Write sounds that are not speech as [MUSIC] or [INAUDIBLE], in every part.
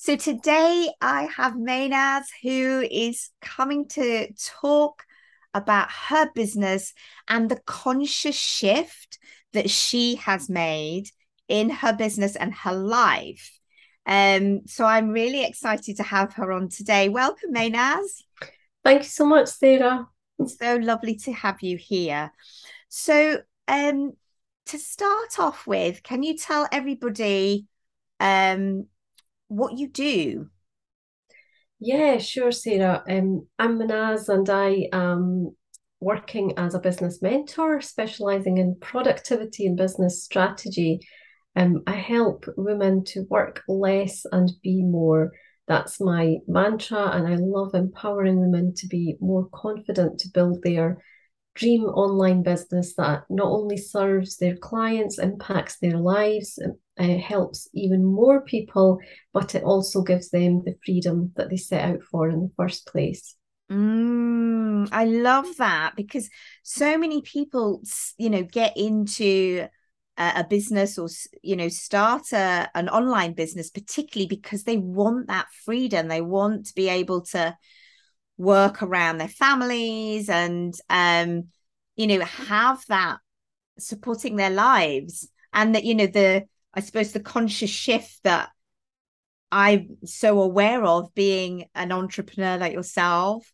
So today I have Maynaz who is coming to talk about her business and the conscious shift that she has made in her business and her life. Um, so I'm really excited to have her on today. Welcome, Maynaz. Thank you so much, Sarah. It's so lovely to have you here. So, um, to start off with, can you tell everybody um, what you do. Yeah, sure, Sarah. Um, I'm Maynaz and I am working as a business mentor, specializing in productivity and business strategy. Um, I help women to work less and be more. That's my mantra, and I love empowering women to be more confident to build their dream online business that not only serves their clients, impacts their lives, uh, helps even more people, but it also gives them the freedom that they set out for in the first place. Mm, I love that because so many people, you know, get into a, business or you know start a, an online business, particularly because they want that freedom. They want to be able to work around their families and um you know have that supporting their lives. And that you know the i suppose the conscious shift that i'm so aware of being an entrepreneur like yourself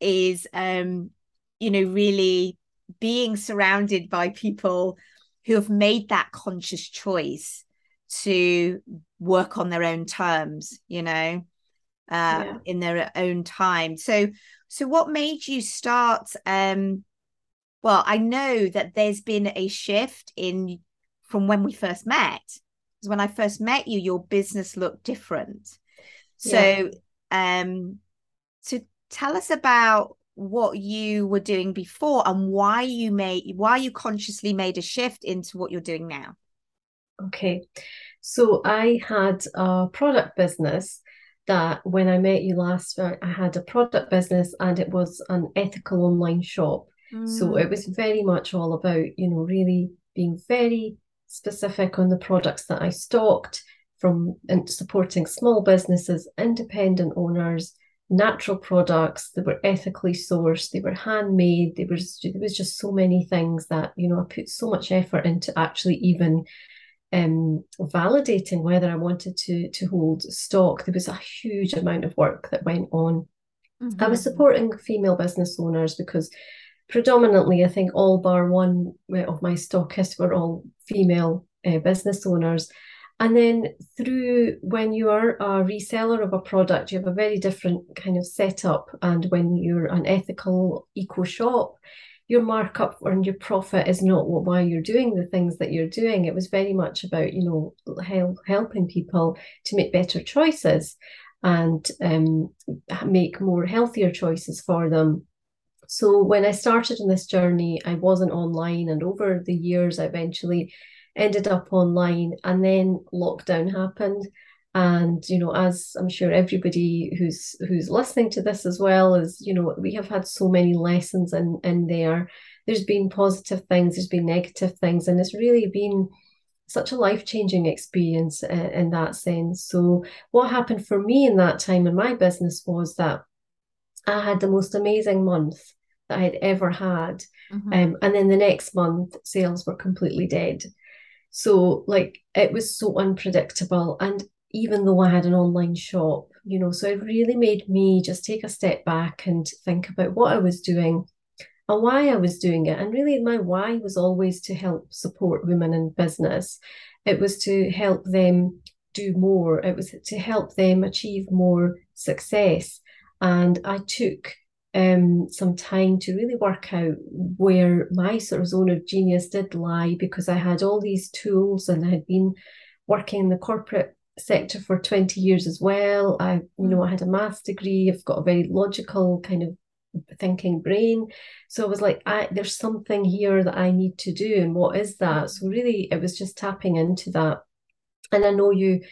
is um you know really being surrounded by people who have made that conscious choice to work on their own terms you know uh, yeah. in their own time. So, so what made you start? Um, well, I know that there's been a shift in from when we first met. Because when I first met you, your business looked different. So, yeah. um, so tell us about what you were doing before and why you made why you consciously made a shift into what you're doing now. Okay. So I had a product business that when I met you last, I had a product business and it was an ethical online shop. Mm. So it was very much all about, you know, really being very specific on the products that I stocked from and supporting small businesses, independent owners, natural products that were ethically sourced, they were handmade, there was there was just so many things that, you know, I put so much effort into actually even um, validating whether I wanted to to hold stock. There was a huge amount of work that went on. Mm-hmm. I was mm-hmm. supporting female business owners because predominantly, I think all bar one of my stockists were all female uh, business owners. And then through when you are a reseller of a product, you have a very different kind of setup. And when you're an ethical eco shop, your markup and your profit is not what why you're doing the things that you're doing. It was very much about you know help, helping people to make better choices and um, make more healthier choices for them. So when I started in this journey, I wasn't online, and over the years, I eventually ended up online, and then lockdown happened and you know as i'm sure everybody who's who's listening to this as well is you know we have had so many lessons in in there. There's been positive things there's been negative things and it's really been such a life-changing experience in, uh, in that sense. So what happened for me in that time in my business was that i had the most amazing month that i had ever had. Mm-hmm. um, and then the next month sales were completely dead. So like it was so unpredictable. And even though I had an online shop, you know, so it really made me just take a step back and think about what I was doing and why I was doing it. And really, my why was always to help support women in business. It was to help them do more, it was to help them achieve more success. And I took um, some time to really work out where my sort of zone of genius did lie because I had all these tools and I had been working in the corporate sector for 20 years as well. I, you know, I had a maths degree. I've got a very logical kind of thinking brain. So I was like, I there's something here that I need to do. And what is that? So really it was just tapping into that. And I know you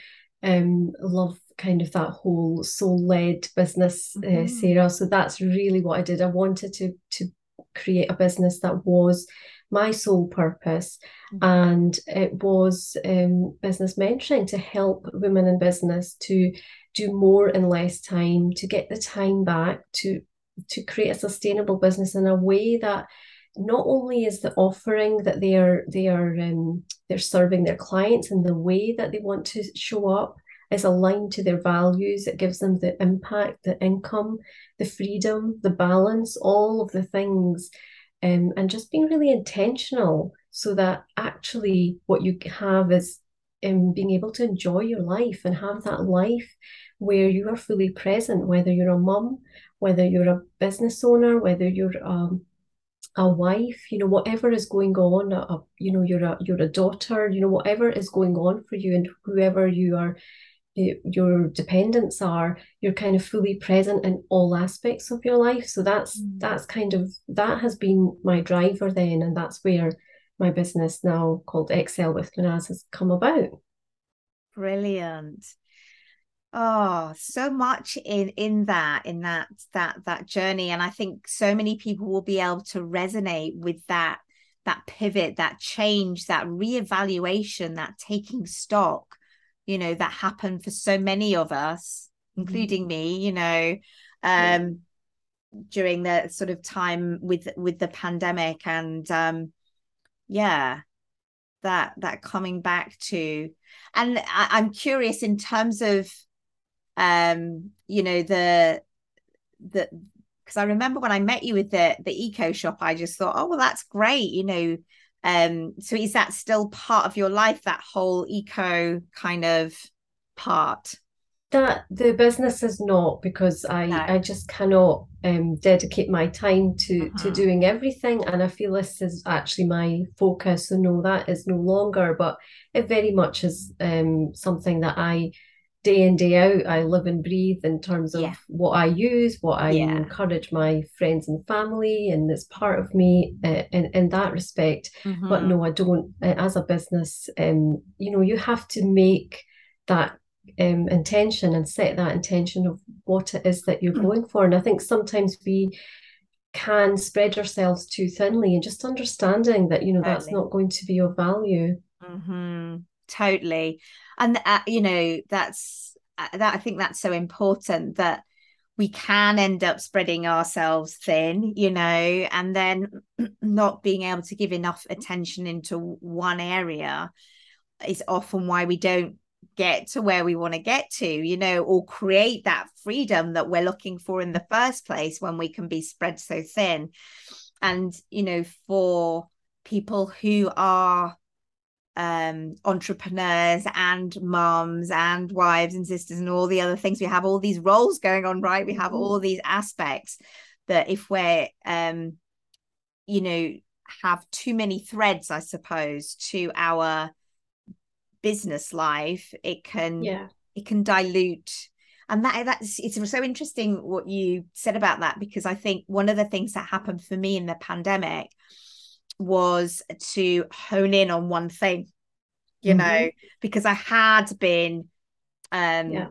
um love kind of that whole soul-led business, uh, mm-hmm. uh, Sarah. So that's really what I did. I wanted to to create a business that was my sole purpose. Mm-hmm. And it was um, business mentoring to help women in business to do more in less time, to get the time back, to to create a sustainable business in a way that not only is the offering that they are they are um, they're serving their clients in the way that they want to show up is aligned to their values it gives them the impact the income the freedom the balance all of the things um, and just being really intentional so that actually what you have is um, being able to enjoy your life and have that life where you are fully present whether you're a mum whether you're a business owner whether you're um, a wife, you know, whatever is going on, a, you know, you're a you're a daughter, you know, whatever is going on for you and whoever you are your dependents are you're kind of fully present in all aspects of your life. So that's mm. that's kind of that has been my driver then and that's where my business now called excel with Maynaz has come about. Brilliant. Oh so much in in that in that that that journey. And i think so many people will be able to resonate with that that pivot that change that reevaluation that taking stock you know that happened for so many of us mm-hmm. including mm-hmm. me you know um yeah. during the sort of time with with the pandemic and um yeah that that coming back to and I, i'm curious in terms of um you know the the because I remember when I met you with the the eco shop, I just thought, oh well, that's great, you know. Um, so is that still part of your life, that whole eco kind of part? That the business is not because I no. I just cannot um, dedicate my time to uh-huh. to doing everything, and I feel this is actually my focus. So no, that is no longer, but it very much is um, something that I day in day out i live and breathe in terms of yeah. what i use what i yeah. encourage my friends and family and it's part of me uh, in, in that respect mm-hmm. but no i don't uh, as a business um you know you have to make that um, intention and set that intention of what it is that you're mm-hmm. going for and i think sometimes we can spread ourselves too thinly and just understanding that you know totally. that's not going to be of value mm-hmm totally. And uh, you know that's uh, that i think that's so important that we can end up spreading ourselves thin you know and then [CLEARS THROAT] not being able to give enough attention into one area is often why we don't get to where we want to get to you know or create that freedom that we're looking for in the first place when we can be spread so thin. And you know for people who are um, entrepreneurs and moms and wives and sisters and all the other things. We have all these roles going on, right? We have mm-hmm. all these aspects that if we're, um, you know, have too many threads, I suppose, to our business life, it can, yeah, it can dilute. And that that's it's so interesting what you said about that because I think one of the things that happened for me in the pandemic was to hone in on one thing you mm-hmm. know because i had been um yeah.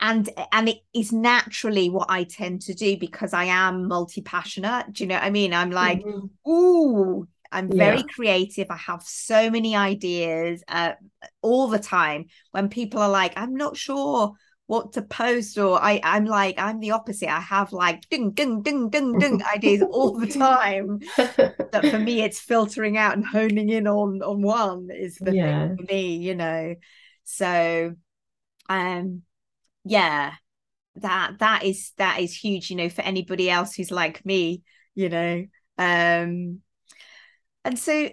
and and it is naturally what i tend to do because i am multi-passionate do you know what i mean i'm like mm-hmm. ooh i'm very yeah. creative i have so many ideas uh, all the time when people are like i'm not sure what to post or I I'm like I'm the opposite. I have like ding ding ding ding ding [LAUGHS] ideas all the time. [LAUGHS] That for me it's filtering out and honing in on on one is the yeah. thing for me you know? So um yeah that that is that is huge you know for anybody else who's like me you know? Um and so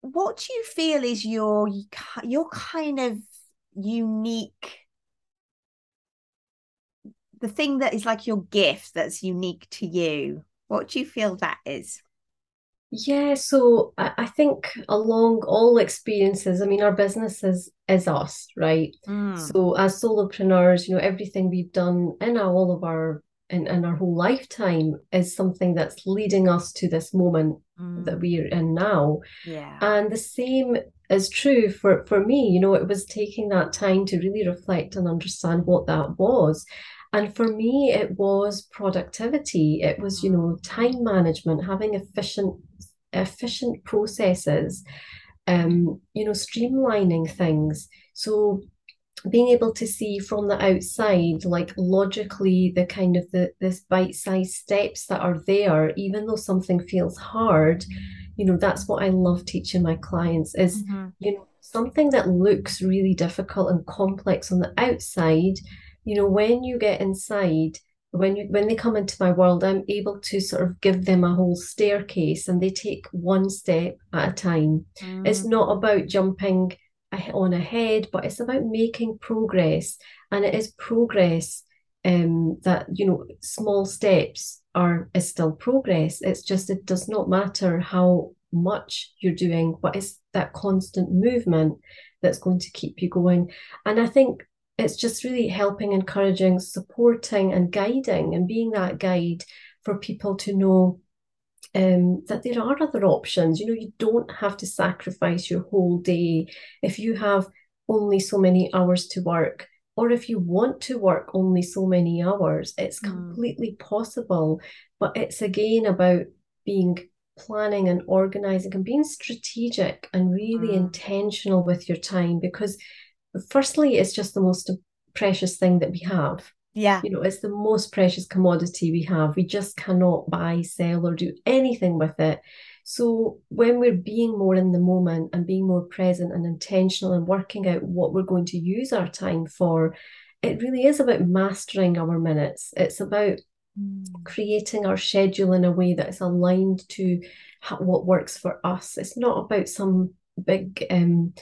what do you feel is your your kind of unique the thing that is like your gift that's unique to you. What do you feel that is? Yeah so i think along all experiences i mean our business is is us right? Mm. so as solopreneurs you know everything we've done in our, all of our in, in our whole lifetime is something that's leading us to this moment mm. that we're in now. Yeah. And the same is true. For for me you know it was taking that time to really reflect and understand what that was. And for me it was productivity. It was you know time management having efficient efficient processes, um, you know, streamlining things. So being able to see from the outside, like logically, the kind of the this bite-sized steps that are there, even though something feels hard, you know, that's what I love teaching my clients is, mm-hmm. you know, something that looks really difficult and complex on the outside, you know, when you get inside, when you when they come into my world, I'm able to sort of give them a whole staircase and they take one step at a time. Mm. It's not about jumping on ahead, but it's about making progress. And it is progress um, that, you know, small steps are is still progress. It's just it does not matter how much you're doing, but it's that constant movement that's going to keep you going. And I think it's just really helping, encouraging, supporting, and guiding, and being that guide for people to know um, that there are other options. You know, you don't have to sacrifice your whole day if you have only so many hours to work, or if you want to work only so many hours. It's mm. completely possible, but it's again about being planning and organizing and being strategic and really mm. intentional with your time because firstly it's just the most precious thing that we have yeah. you know it's the most precious commodity we have. We just cannot buy sell or do anything with it. So when we're being more in the moment and being more present and intentional and working out what we're going to use our time for it really is about mastering our minutes. It's about mm. creating our schedule in a way that is aligned to what works for us. It's not about some big um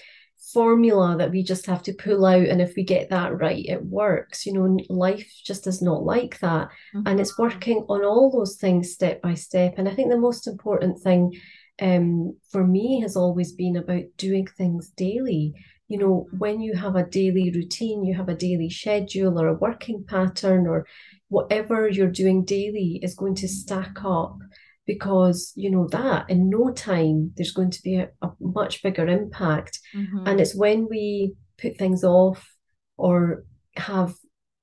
formula that we just have to pull out and if we get that right it works. You know life just is not like that mm-hmm. and it's working on all those things step by step and i think the most important thing um, for me has always been about doing things daily. You know when you have a daily routine you have a daily schedule or a working pattern or whatever you're doing daily is going to stack up because you know that in no time there's going to be a, a much bigger impact mm-hmm. and it's when we put things off or have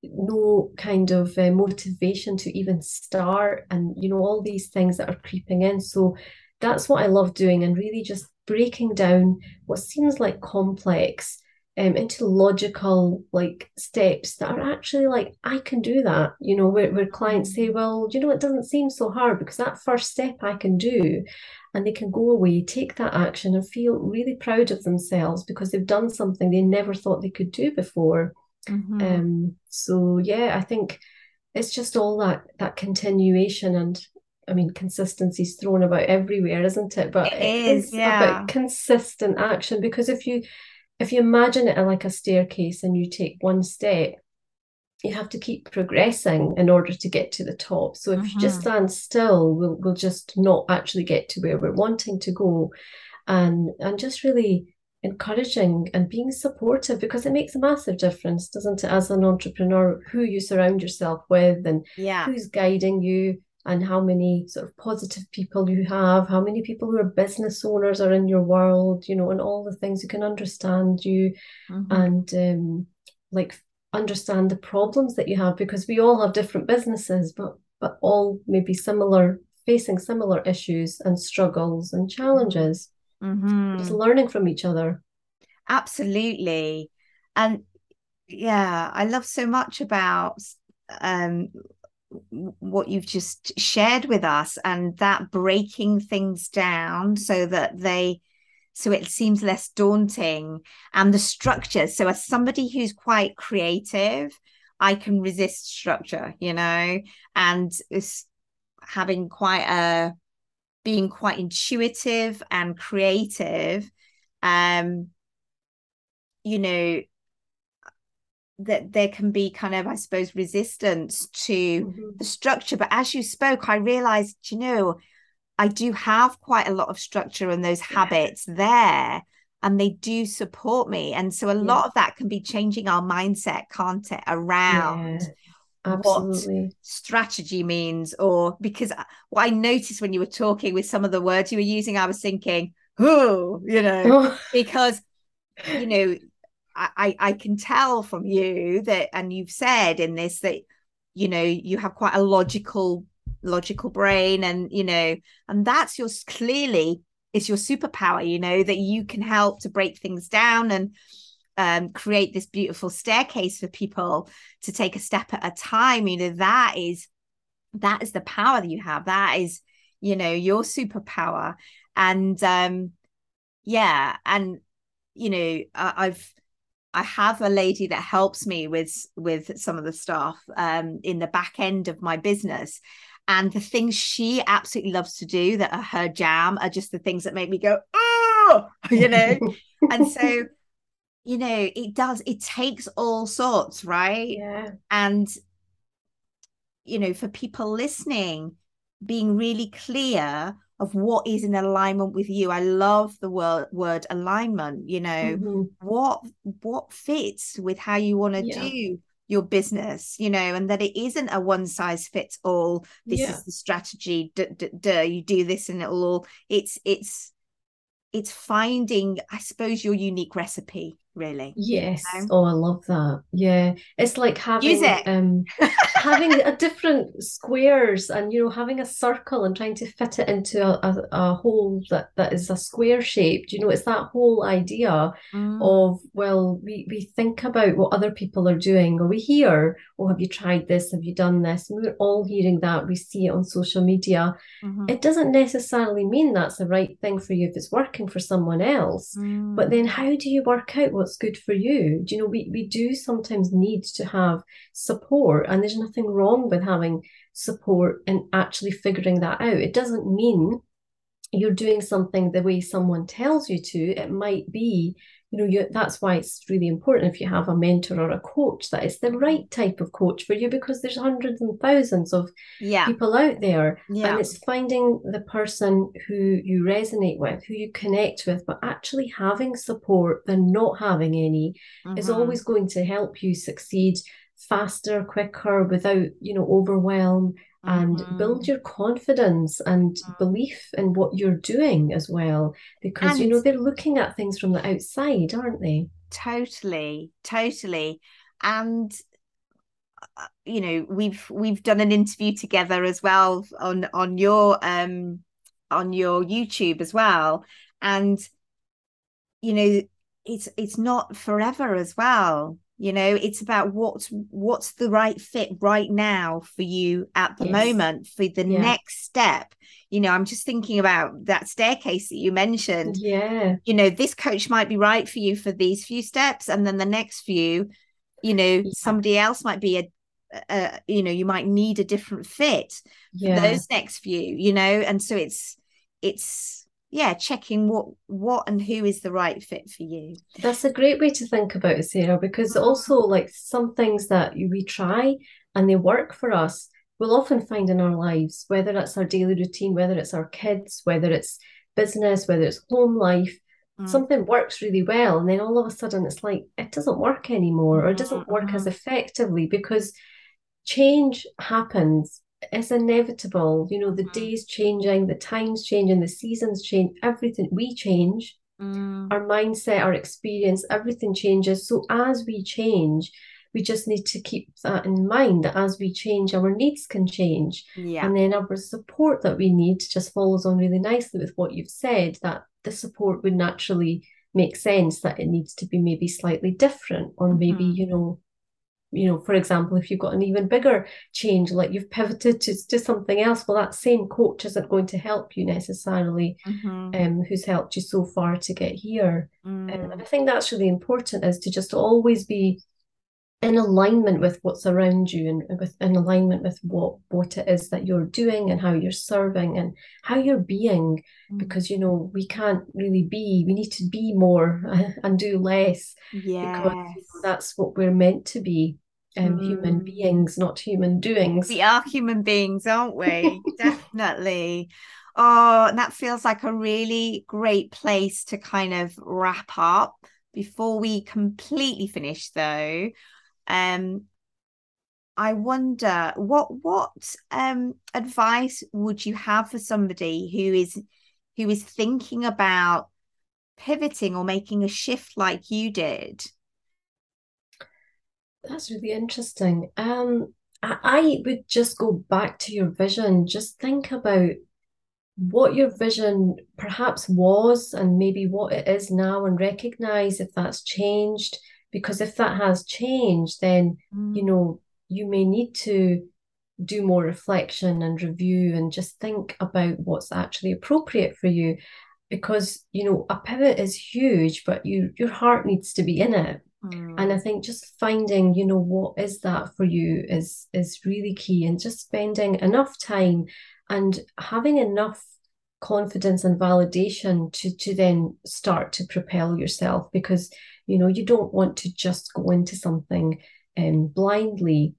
no kind of uh, motivation to even start and you know all these things that are creeping in so that's what i love doing and really just breaking down what seems like complex um, into logical like steps that are actually like I can do that. You know, where, where clients say, well, you know, it doesn't seem so hard because that first step I can do, and they can go away, take that action, and feel really proud of themselves because they've done something they never thought they could do before. Mm-hmm. Um, so yeah, I think it's just all that that continuation and I mean, consistency's thrown about everywhere, isn't it? But it is, yeah. about consistent action because if you if you imagine it like a staircase and you take one step, you have to keep progressing in order to get to the top. So if you just mm-hmm. stand still, we'll we'll just not actually get to where we're wanting to go. And and just really encouraging and being supportive because it makes a massive difference, doesn't it, as an entrepreneur, who you surround yourself with and yeah. who's guiding you and how many sort of positive people you have, how many people who are business owners are in your world, you know, and all the things who can understand you mm-hmm. and um, like understand the problems that you have because we all have different businesses, but but all maybe similar, facing similar issues and struggles and challenges. Mm-hmm. Just learning from each other. Absolutely. And yeah, I love so much about um what you've just shared with us and that breaking things down so that they so it seems less daunting and the structure. So as somebody who's quite creative i can resist structure you know and having quite a being quite intuitive and creative um you know that there can be kind of, I suppose, resistance to mm-hmm. the structure. But as you spoke, I realized, you know, I do have quite a lot of structure and those yeah. habits there, and they do support me. And so a yeah. lot of that can be changing our mindset, can't it, around yeah. what strategy means, or because what I noticed when you were talking with some of the words you were using, I was thinking, oh, you know, [LAUGHS] because you know I, I can tell from you that, and you've said in this that, you know, you have quite a logical logical brain and you know and that's your clearly is your superpower you know that you can help to break things down and um, create this beautiful staircase for people to take a step at a time. You know that is that is the power that you have. That is you know your superpower. And um yeah and you know I, i've I have a lady that helps me with with some of the stuff um, in the back end of my business, and the things she absolutely loves to do that are her jam are just the things that make me go oh, [LAUGHS] you know, and so [LAUGHS] you know it does it takes all sorts right? Yeah. And you know for people listening being really clear of what is in alignment with you. I love the word word alignment, you know, mm-hmm. what what fits with how you want to yeah. do your business, you know, and that it isn't a one size fits all. This yeah. is the strategy. Duh, duh, duh, you do this and it'll all it's it's it's finding, I suppose, your unique recipe really. Yes. You know? Oh, I love that. Yeah. It's like having Use it. um [LAUGHS] having a different squares and you know having a circle and trying to fit it into a, a, a hole that, that is a square shaped. You know, it's that whole idea mm. of well, we we think about what other people are doing or we hear, oh, have you tried this? Have you done this? And we're all hearing that. We see it on social media. Mm-hmm. It doesn't necessarily mean that's the right thing for you if it's working for someone else. Mm. But then how do you work out what's good for you. Do you know, we, we do sometimes need to have support, and there's nothing wrong with having support and actually figuring that out. It doesn't mean you're doing something the way someone tells you to. It might be you know you that's why it's really important if you have a mentor or a coach that it's the right type of coach for you because there's hundreds and thousands of yeah. people out there yeah. and it's finding the person who you resonate with who you connect with but actually having support than not having any mm-hmm. is always going to help you succeed faster quicker without you know overwhelm and mm-hmm. build your confidence and mm-hmm. belief in what you're doing as well because and you know they're looking at things from the outside aren't they totally totally and uh, you know we've we've done an interview together as well on on your um on your YouTube as well and you know it's it's not forever as well you know it's about what's what's the right fit right now for you at the yes. moment for the yeah. next step you know i'm just thinking about that staircase that you mentioned yeah you know this coach might be right for you for these few steps and then the next few you know yeah. somebody else might be a uh, you know you might need a different fit yeah. those next few you know and so it's it's yeah checking what what and who is the right fit for you that's a great way to think about it sarah because mm-hmm. also like some things that we try and they work for us we'll often find in our lives whether that's our daily routine whether it's our kids whether it's business whether it's home life mm. something works really well and then all of a sudden it's like it doesn't work anymore or it doesn't work mm-hmm. as effectively because change happens it's inevitable. You know, the mm. days changing, the times changing, the seasons change, everything. We change. Mm. Our mindset, our experience, everything changes. So as we change, we just need to keep that in mind that as we change, our needs can change. Yeah. And then our support that we need just follows on really nicely with what you've said, that the support would naturally make sense that it needs to be maybe slightly different or maybe, mm-hmm. you know, you know, for example, if you've got an even bigger change, like you've pivoted to, to something else, well, that same coach isn't going to help you necessarily, mm-hmm. um, who's helped you so far to get here. Mm. Um, and I think that's really important is to just always be in alignment with what's around you and with in alignment with what what it is that you're doing and how you're serving and how you're being. Mm. because you know we can't really be we need to be more [LAUGHS] and do less yeah because that's what we're meant to be um, mm. human beings not human doings. We are human beings aren't we? Definitely. Oh and that feels like a really great place to kind of wrap up. Before we completely finish though um, I wonder what what um, advice would you have for somebody who is who is thinking about pivoting or making a shift like you did? That's really interesting. Um, I would just go back to your vision. Just think about what your vision perhaps was and maybe what it is now and recognize if that's changed. Because if that has changed, then, mm. you know, you may need to do more reflection and review and just think about what's actually appropriate for you because you know a pivot is huge but you your heart needs to be in it mm. and i think just finding you know what is that for you is is really key and just spending enough time and having enough confidence and validation to to then start to propel yourself because you know you don't want to just go into something um, blindly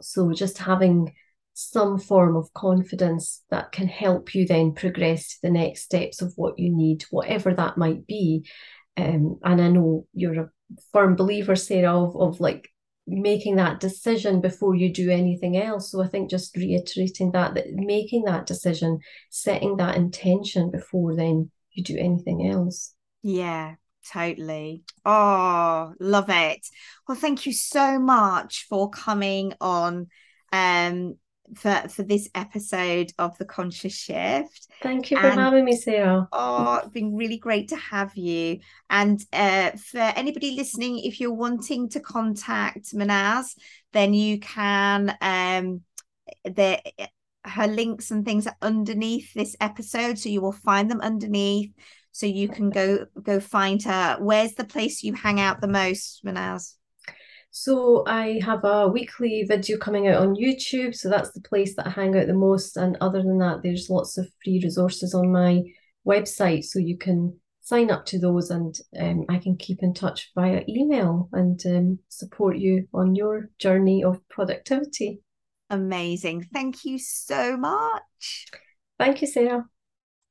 so just having some form of confidence that can help you then progress to the next steps of what you need, whatever that might be. Um, and I know you're a firm believer, Sarah, of, of like making that decision before you do anything else. So I think just reiterating that, that making that decision, setting that intention before then you do anything else. Yeah, totally. Oh, love it. Well, thank you so much for coming on um for for this episode of the conscious shift thank you for and, having me sarah oh it's been really great to have you and uh, for anybody listening if you're wanting to contact manaz then you can um the her links and things are underneath this episode so you will find them underneath so you can go go find her where's the place you hang out the most manaz so I have a weekly video coming out on YouTube. So that's the place that I hang out the most. And other than that, there's lots of free resources on my website. So you can sign up to those and um, I can keep in touch via email and um, support you on your journey of productivity. Amazing. Thank you so much. Thank you, Sarah.